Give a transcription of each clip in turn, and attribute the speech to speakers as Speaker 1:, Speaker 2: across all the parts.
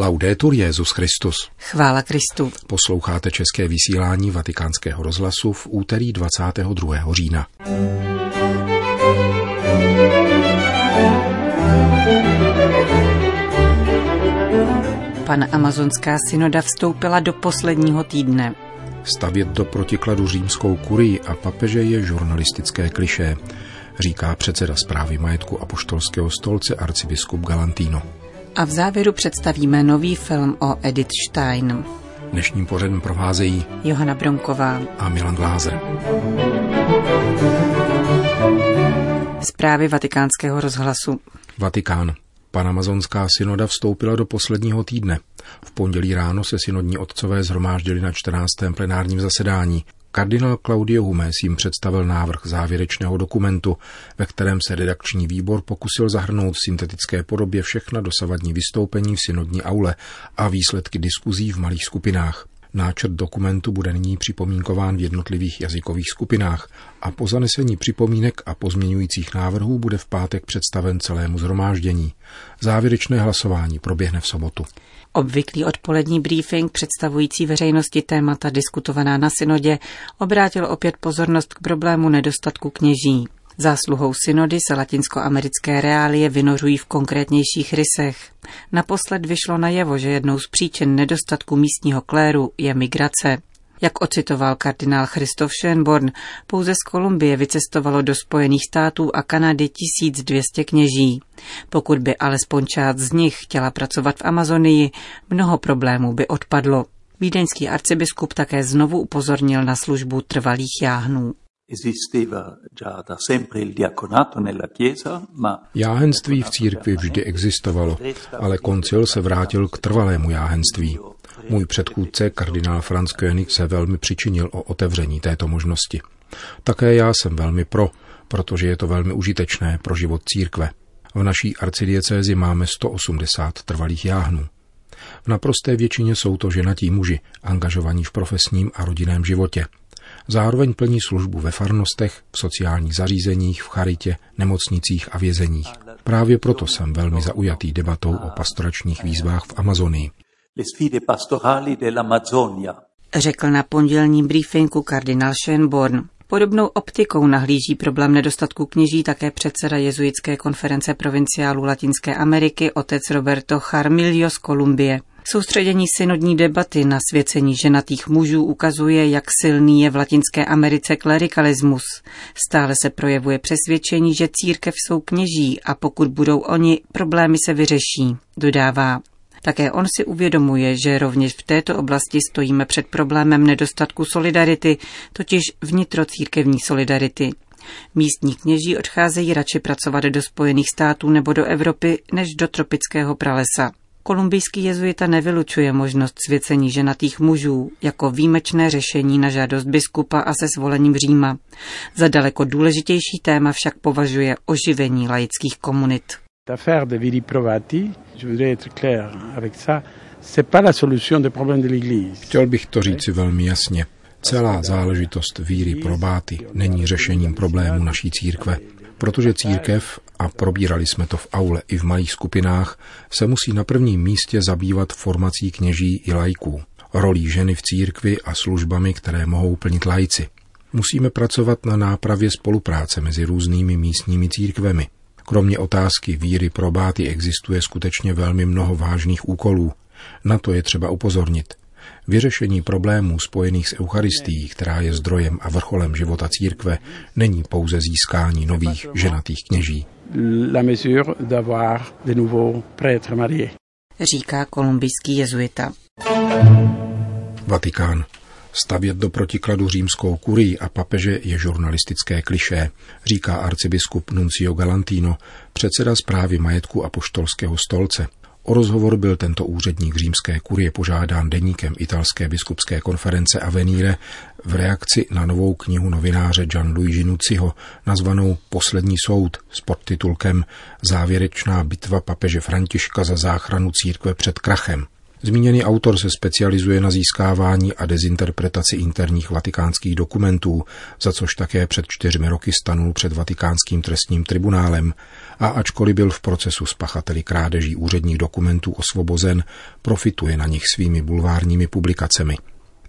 Speaker 1: Laudetur Jezus Christus.
Speaker 2: Chvála Kristu.
Speaker 1: Posloucháte české vysílání Vatikánského rozhlasu v úterý 22. října.
Speaker 2: Pan amazonská synoda vstoupila do posledního týdne.
Speaker 1: Stavět do protikladu římskou kurii a papeže je žurnalistické klišé, říká předseda zprávy majetku apoštolského stolce arcibiskup Galantino.
Speaker 2: A v závěru představíme nový film o Edith Stein.
Speaker 1: Dnešním pořadem provázejí
Speaker 2: Johana Bronková
Speaker 1: a Milan Glázer.
Speaker 2: Zprávy vatikánského rozhlasu.
Speaker 1: Vatikán. Panamazonská synoda vstoupila do posledního týdne. V pondělí ráno se synodní otcové zhromáždili na 14. plenárním zasedání. Kardinál Claudio Humes jim představil návrh závěrečného dokumentu, ve kterém se redakční výbor pokusil zahrnout v syntetické podobě všechna dosavadní vystoupení v synodní aule a výsledky diskuzí v malých skupinách. Náčrt dokumentu bude nyní připomínkován v jednotlivých jazykových skupinách a po zanesení připomínek a pozměňujících návrhů bude v pátek představen celému zhromáždění. Závěrečné hlasování proběhne v sobotu.
Speaker 2: Obvyklý odpolední briefing představující veřejnosti témata diskutovaná na synodě obrátil opět pozornost k problému nedostatku kněží. Zásluhou synody se latinskoamerické reálie vynořují v konkrétnějších rysech. Naposled vyšlo najevo, že jednou z příčin nedostatku místního kléru je migrace. Jak ocitoval kardinál Christoph Schönborn, pouze z Kolumbie vycestovalo do Spojených států a Kanady 1200 kněží. Pokud by alespoň část z nich chtěla pracovat v Amazonii, mnoho problémů by odpadlo. Vídeňský arcibiskup také znovu upozornil na službu trvalých jáhnů.
Speaker 1: Jáhenství v církvi vždy existovalo, ale koncil se vrátil k trvalému jáhenství. Můj předchůdce, kardinál Franz König, se velmi přičinil o otevření této možnosti. Také já jsem velmi pro, protože je to velmi užitečné pro život církve. V naší arcidiecézi máme 180 trvalých jáhnů. V naprosté většině jsou to ženatí muži, angažovaní v profesním a rodinném životě. Zároveň plní službu ve farnostech, v sociálních zařízeních, v charitě, nemocnicích a vězeních. Právě proto jsem velmi zaujatý debatou o pastoračních výzvách v Amazonii.
Speaker 2: Řekl na pondělním briefingu kardinál Schönborn. Podobnou optikou nahlíží problém nedostatku kněží také předseda jezuitské konference provinciálů Latinské Ameriky otec Roberto Charmilio z Kolumbie. Soustředění synodní debaty na svěcení ženatých mužů ukazuje, jak silný je v Latinské Americe klerikalismus. Stále se projevuje přesvědčení, že církev jsou kněží a pokud budou oni, problémy se vyřeší, dodává. Také on si uvědomuje, že rovněž v této oblasti stojíme před problémem nedostatku solidarity, totiž vnitrocírkevní solidarity. Místní kněží odcházejí radši pracovat do Spojených států nebo do Evropy než do tropického pralesa. Kolumbijský jezuita nevylučuje možnost svěcení ženatých mužů jako výjimečné řešení na žádost biskupa a se svolením Říma. Za daleko důležitější téma však považuje oživení laických komunit.
Speaker 3: L'affaire de Vili Provati, je voudrais être clair avec ça, c'est pas la solution des problèmes de l'Église.
Speaker 1: Chtěl bych to říci velmi jasně. Celá záležitost víry probáty není řešením problému naší církve, protože církev, a probírali jsme to v aule i v malých skupinách, se musí na prvním místě zabývat formací kněží i lajků, rolí ženy v církvi a službami, které mohou plnit lajci. Musíme pracovat na nápravě spolupráce mezi různými místními církvemi. Kromě otázky víry probáty existuje skutečně velmi mnoho vážných úkolů. Na to je třeba upozornit. Vyřešení problémů spojených s Eucharistií, která je zdrojem a vrcholem života církve, není pouze získání nových ženatých kněží.
Speaker 3: La mesure d'avoir de nouveaux prêtres mariés.
Speaker 2: Říká kolumbijský jezuita.
Speaker 1: Vatikán. Stavět do protikladu římskou kurii a papeže je žurnalistické klišé, říká arcibiskup Nuncio Galantino, předseda zprávy majetku apoštolského stolce. O rozhovor byl tento úředník římské kurie požádán deníkem italské biskupské konference Avenire v reakci na novou knihu novináře Gianluigi Nuciho, nazvanou Poslední soud s podtitulkem Závěrečná bitva papeže Františka za záchranu církve před krachem. Zmíněný autor se specializuje na získávání a dezinterpretaci interních vatikánských dokumentů, za což také před čtyřmi roky stanul před vatikánským trestním tribunálem a ačkoliv byl v procesu s pachateli krádeží úředních dokumentů osvobozen, profituje na nich svými bulvárními publikacemi.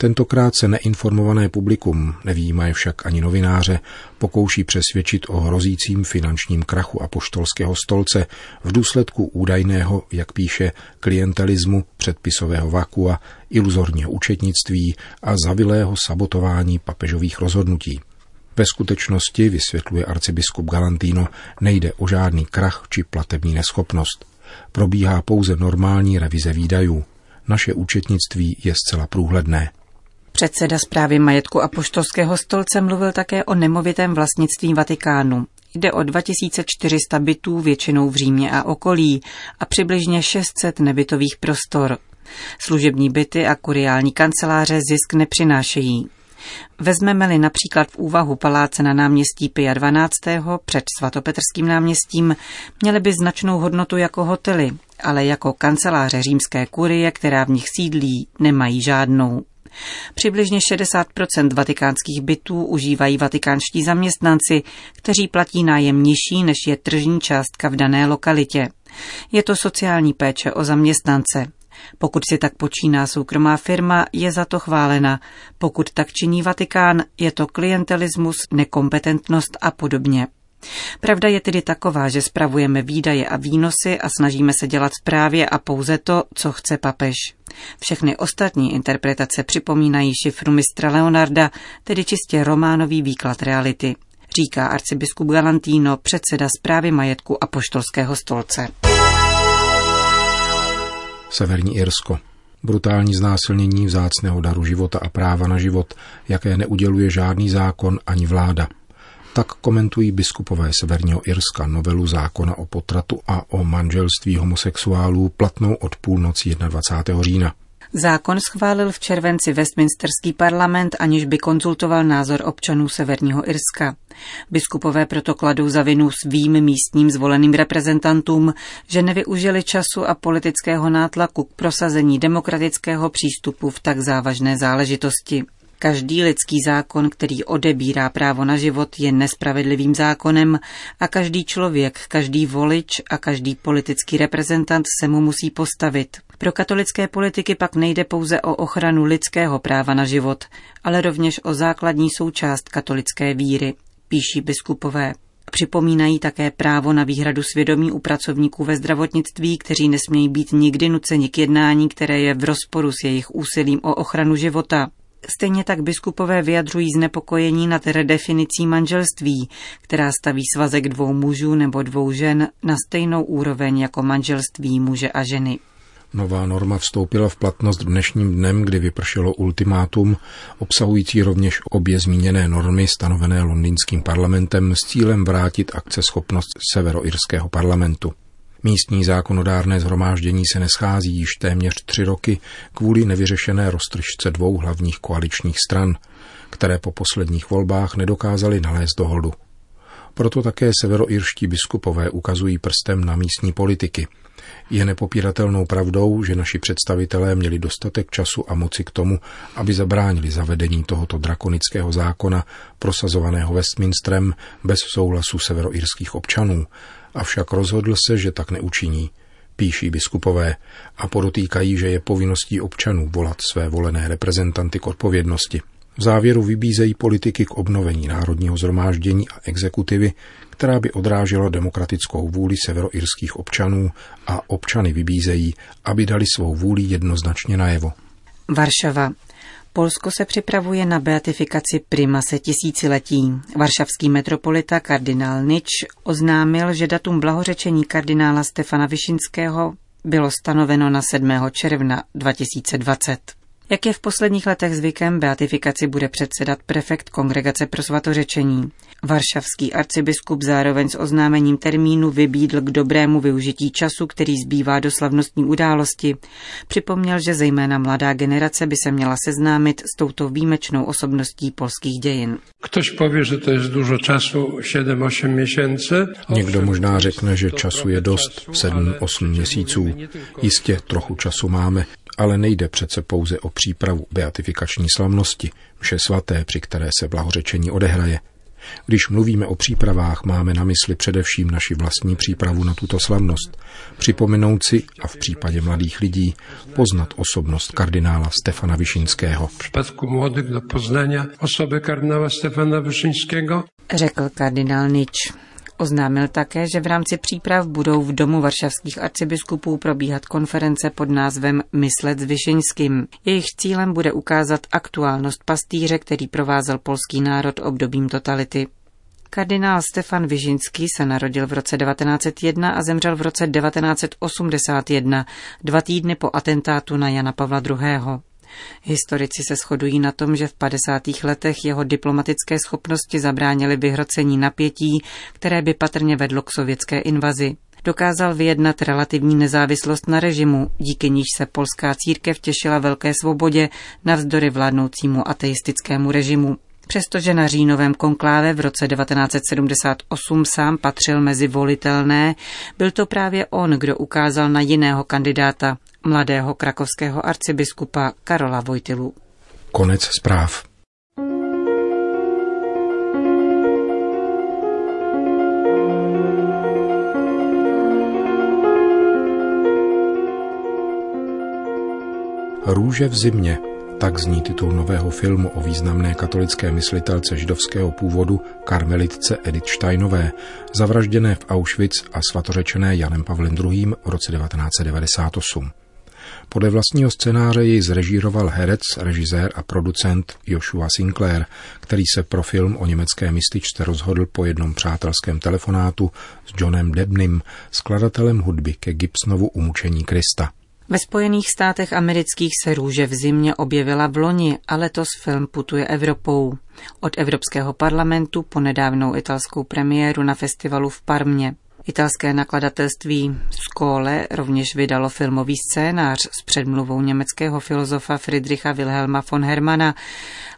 Speaker 1: Tentokrát se neinformované publikum, nevýjímaje však ani novináře, pokouší přesvědčit o hrozícím finančním krachu apoštolského stolce v důsledku údajného, jak píše, klientelismu, předpisového vakua, iluzorního účetnictví a zavilého sabotování papežových rozhodnutí. Ve skutečnosti, vysvětluje arcibiskup Galantino, nejde o žádný krach či platební neschopnost. Probíhá pouze normální revize výdajů. Naše účetnictví je zcela průhledné.
Speaker 2: Předseda zprávy majetku a poštolského stolce mluvil také o nemovitém vlastnictví Vatikánu. Jde o 2400 bytů, většinou v Římě a okolí, a přibližně 600 nebytových prostor. Služební byty a kuriální kanceláře zisk nepřinášejí. Vezmeme-li například v úvahu paláce na náměstí Pia 12. před svatopetrským náměstím, měly by značnou hodnotu jako hotely, ale jako kanceláře římské kurie, která v nich sídlí, nemají žádnou. Přibližně 60% vatikánských bytů užívají vatikánští zaměstnanci, kteří platí nájem nižší, než je tržní částka v dané lokalitě. Je to sociální péče o zaměstnance. Pokud si tak počíná soukromá firma, je za to chválena. Pokud tak činí Vatikán, je to klientelismus, nekompetentnost a podobně. Pravda je tedy taková, že spravujeme výdaje a výnosy a snažíme se dělat správě a pouze to, co chce papež. Všechny ostatní interpretace připomínají šifru mistra Leonarda, tedy čistě románový výklad reality, říká arcibiskup Galantino, předseda zprávy majetku a poštolského stolce.
Speaker 1: Severní Irsko. Brutální znásilnění vzácného daru života a práva na život, jaké neuděluje žádný zákon ani vláda. Tak komentují biskupové Severního Irska novelu zákona o potratu a o manželství homosexuálů platnou od půlnoci 21. října.
Speaker 2: Zákon schválil v červenci Westminsterský parlament, aniž by konzultoval názor občanů Severního Irska. Biskupové proto kladou za vinu svým místním zvoleným reprezentantům, že nevyužili času a politického nátlaku k prosazení demokratického přístupu v tak závažné záležitosti. Každý lidský zákon, který odebírá právo na život, je nespravedlivým zákonem a každý člověk, každý volič a každý politický reprezentant se mu musí postavit. Pro katolické politiky pak nejde pouze o ochranu lidského práva na život, ale rovněž o základní součást katolické víry, píší biskupové. Připomínají také právo na výhradu svědomí u pracovníků ve zdravotnictví, kteří nesmějí být nikdy nuceni k jednání, které je v rozporu s jejich úsilím o ochranu života. Stejně tak biskupové vyjadřují znepokojení nad redefinicí manželství, která staví svazek dvou mužů nebo dvou žen na stejnou úroveň jako manželství muže a ženy.
Speaker 1: Nová norma vstoupila v platnost dnešním dnem, kdy vypršelo ultimátum, obsahující rovněž obě zmíněné normy stanovené londýnským parlamentem s cílem vrátit akceschopnost severoirského parlamentu. Místní zákonodárné zhromáždění se neschází již téměř tři roky kvůli nevyřešené roztržce dvou hlavních koaličních stran, které po posledních volbách nedokázali nalézt dohodu. Proto také severoirští biskupové ukazují prstem na místní politiky. Je nepopíratelnou pravdou, že naši představitelé měli dostatek času a moci k tomu, aby zabránili zavedení tohoto drakonického zákona prosazovaného Westminsterem bez souhlasu severoirských občanů, avšak rozhodl se, že tak neučiní, píší biskupové a podotýkají, že je povinností občanů volat své volené reprezentanty k odpovědnosti. V závěru vybízejí politiky k obnovení národního zhromáždění a exekutivy, která by odrážela demokratickou vůli severoirských občanů a občany vybízejí, aby dali svou vůli jednoznačně najevo.
Speaker 2: Varšava. Polsko se připravuje na beatifikaci primase tisíciletí. Varšavský metropolita kardinál Nič oznámil, že datum blahořečení kardinála Stefana Višinského bylo stanoveno na 7. června 2020. Jak je v posledních letech zvykem, beatifikaci bude předsedat prefekt Kongregace pro svatořečení. Varšavský arcibiskup zároveň s oznámením termínu vybídl k dobrému využití času, který zbývá do slavnostní události. Připomněl, že zejména mladá generace by se měla seznámit s touto výjimečnou osobností polských dějin.
Speaker 4: Ktoś powie, že to je dużo času, 7-8 měsíců.
Speaker 1: Někdo možná řekne, že času je dost, 7-8 měsíců. Jistě trochu času máme, Ale nejde přece pouze o přípravu beatifikační slavnosti, vše svaté, při které se blahořečení odehraje. Když mluvíme o přípravách, máme na mysli především naši vlastní přípravu na tuto slavnost. Připomenout si, a v případě mladých lidí, poznat osobnost kardinála Stefana Vyšinského.
Speaker 4: V případku mladých do poznání osoby kardinála Stefana Vyšinského,
Speaker 2: řekl kardinál Nič. Oznámil také, že v rámci příprav budou v domu varšavských arcibiskupů probíhat konference pod názvem Myslet s Vyšeňským. Jejich cílem bude ukázat aktuálnost pastýře, který provázel polský národ obdobím totality. Kardinál Stefan Vyžinský se narodil v roce 1901 a zemřel v roce 1981, dva týdny po atentátu na Jana Pavla II. Historici se shodují na tom, že v 50. letech jeho diplomatické schopnosti zabránily vyhrocení napětí, které by patrně vedlo k sovětské invazi. Dokázal vyjednat relativní nezávislost na režimu, díky níž se polská církev těšila velké svobodě navzdory vládnoucímu ateistickému režimu. Přestože na říjnovém konkláve v roce 1978 sám patřil mezi volitelné, byl to právě on, kdo ukázal na jiného kandidáta, mladého krakovského arcibiskupa Karola Vojtilu.
Speaker 1: Konec zpráv. Růže v zimě, tak zní titul nového filmu o významné katolické myslitelce židovského původu karmelitce Edith Steinové, zavražděné v Auschwitz a svatořečené Janem Pavlem II. v roce 1998. Podle vlastního scénáře jej zrežíroval herec, režisér a producent Joshua Sinclair, který se pro film o německé mističce rozhodl po jednom přátelském telefonátu s Johnem Debnym, skladatelem hudby ke Gibsonovu umučení Krista.
Speaker 2: Ve Spojených státech amerických se růže v zimě objevila v loni a letos film putuje Evropou. Od Evropského parlamentu po nedávnou italskou premiéru na festivalu v Parmě. Italské nakladatelství Skole rovněž vydalo filmový scénář s předmluvou německého filozofa Friedricha Wilhelma von Hermana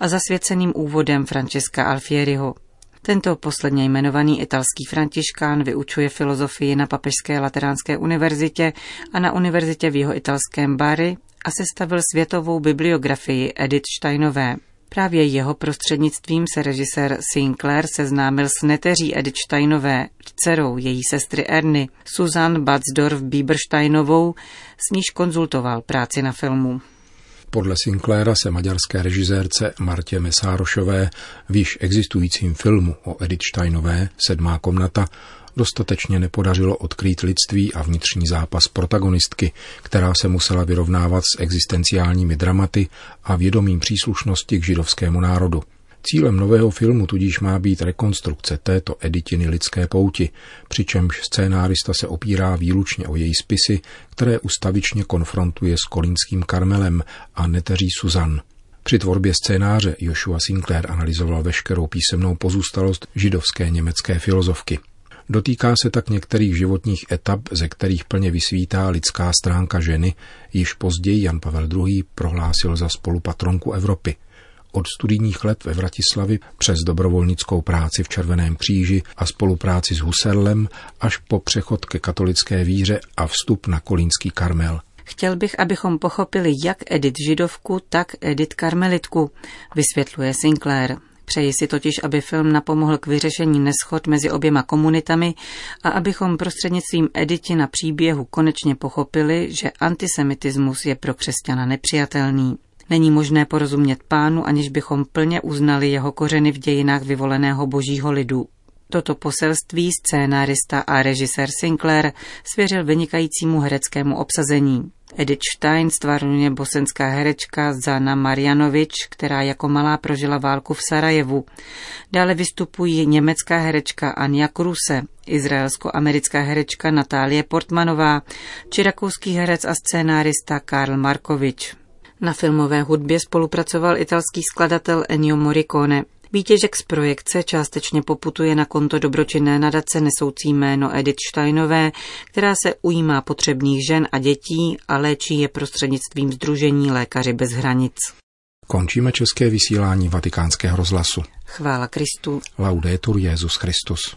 Speaker 2: a zasvěceným úvodem Francesca Alfieriho. Tento posledně jmenovaný italský františkán vyučuje filozofii na Papežské lateránské univerzitě a na univerzitě v jeho italském Bari a sestavil světovou bibliografii Edith Steinové. Právě jeho prostřednictvím se režisér Sinclair seznámil s neteří Edith Steinové, dcerou její sestry Erny, Susan Batzdorf Biebersteinovou, s níž konzultoval práci na filmu.
Speaker 1: Podle Sinclaira se maďarské režisérce Martě Mesárošové v již existujícím filmu o Edith Steinové Sedmá komnata dostatečně nepodařilo odkrýt lidství a vnitřní zápas protagonistky, která se musela vyrovnávat s existenciálními dramaty a vědomím příslušnosti k židovskému národu. Cílem nového filmu tudíž má být rekonstrukce této editiny lidské pouti, přičemž scénárista se opírá výlučně o její spisy, které ustavičně konfrontuje s kolínským Karmelem a neteří Suzan. Při tvorbě scénáře Joshua Sinclair analyzoval veškerou písemnou pozůstalost židovské německé filozofky. Dotýká se tak některých životních etap, ze kterých plně vysvítá lidská stránka ženy, již později Jan Pavel II. prohlásil za spolupatronku Evropy. Od studijních let ve Vratislavi přes dobrovolnickou práci v Červeném kříži a spolupráci s Husserlem až po přechod ke katolické víře a vstup na Kolínský Karmel.
Speaker 2: Chtěl bych, abychom pochopili jak Edith židovku, tak Edith karmelitku, vysvětluje Sinclair. Přeji si totiž, aby film napomohl k vyřešení neschod mezi oběma komunitami a abychom prostřednictvím Editi na příběhu konečně pochopili, že antisemitismus je pro křesťana nepřijatelný. Není možné porozumět pánu, aniž bychom plně uznali jeho kořeny v dějinách vyvoleného božího lidu. Toto poselství scénárista a režisér Sinclair svěřil vynikajícímu hereckému obsazení. Edith Stein stvárňuje bosenská herečka Zana Marjanovič, která jako malá prožila válku v Sarajevu. Dále vystupují německá herečka Anja Kruse, izraelsko-americká herečka Natálie Portmanová či rakouský herec a scénárista Karl Markovič. Na filmové hudbě spolupracoval italský skladatel Ennio Morricone. Výtěžek z projekce částečně poputuje na konto dobročinné nadace nesoucí jméno Edith Steinové, která se ujímá potřebných žen a dětí a léčí je prostřednictvím Združení Lékaři bez hranic.
Speaker 1: Končíme české vysílání vatikánského rozhlasu.
Speaker 2: Chvála Kristu.
Speaker 1: Laudetur Jezus Christus.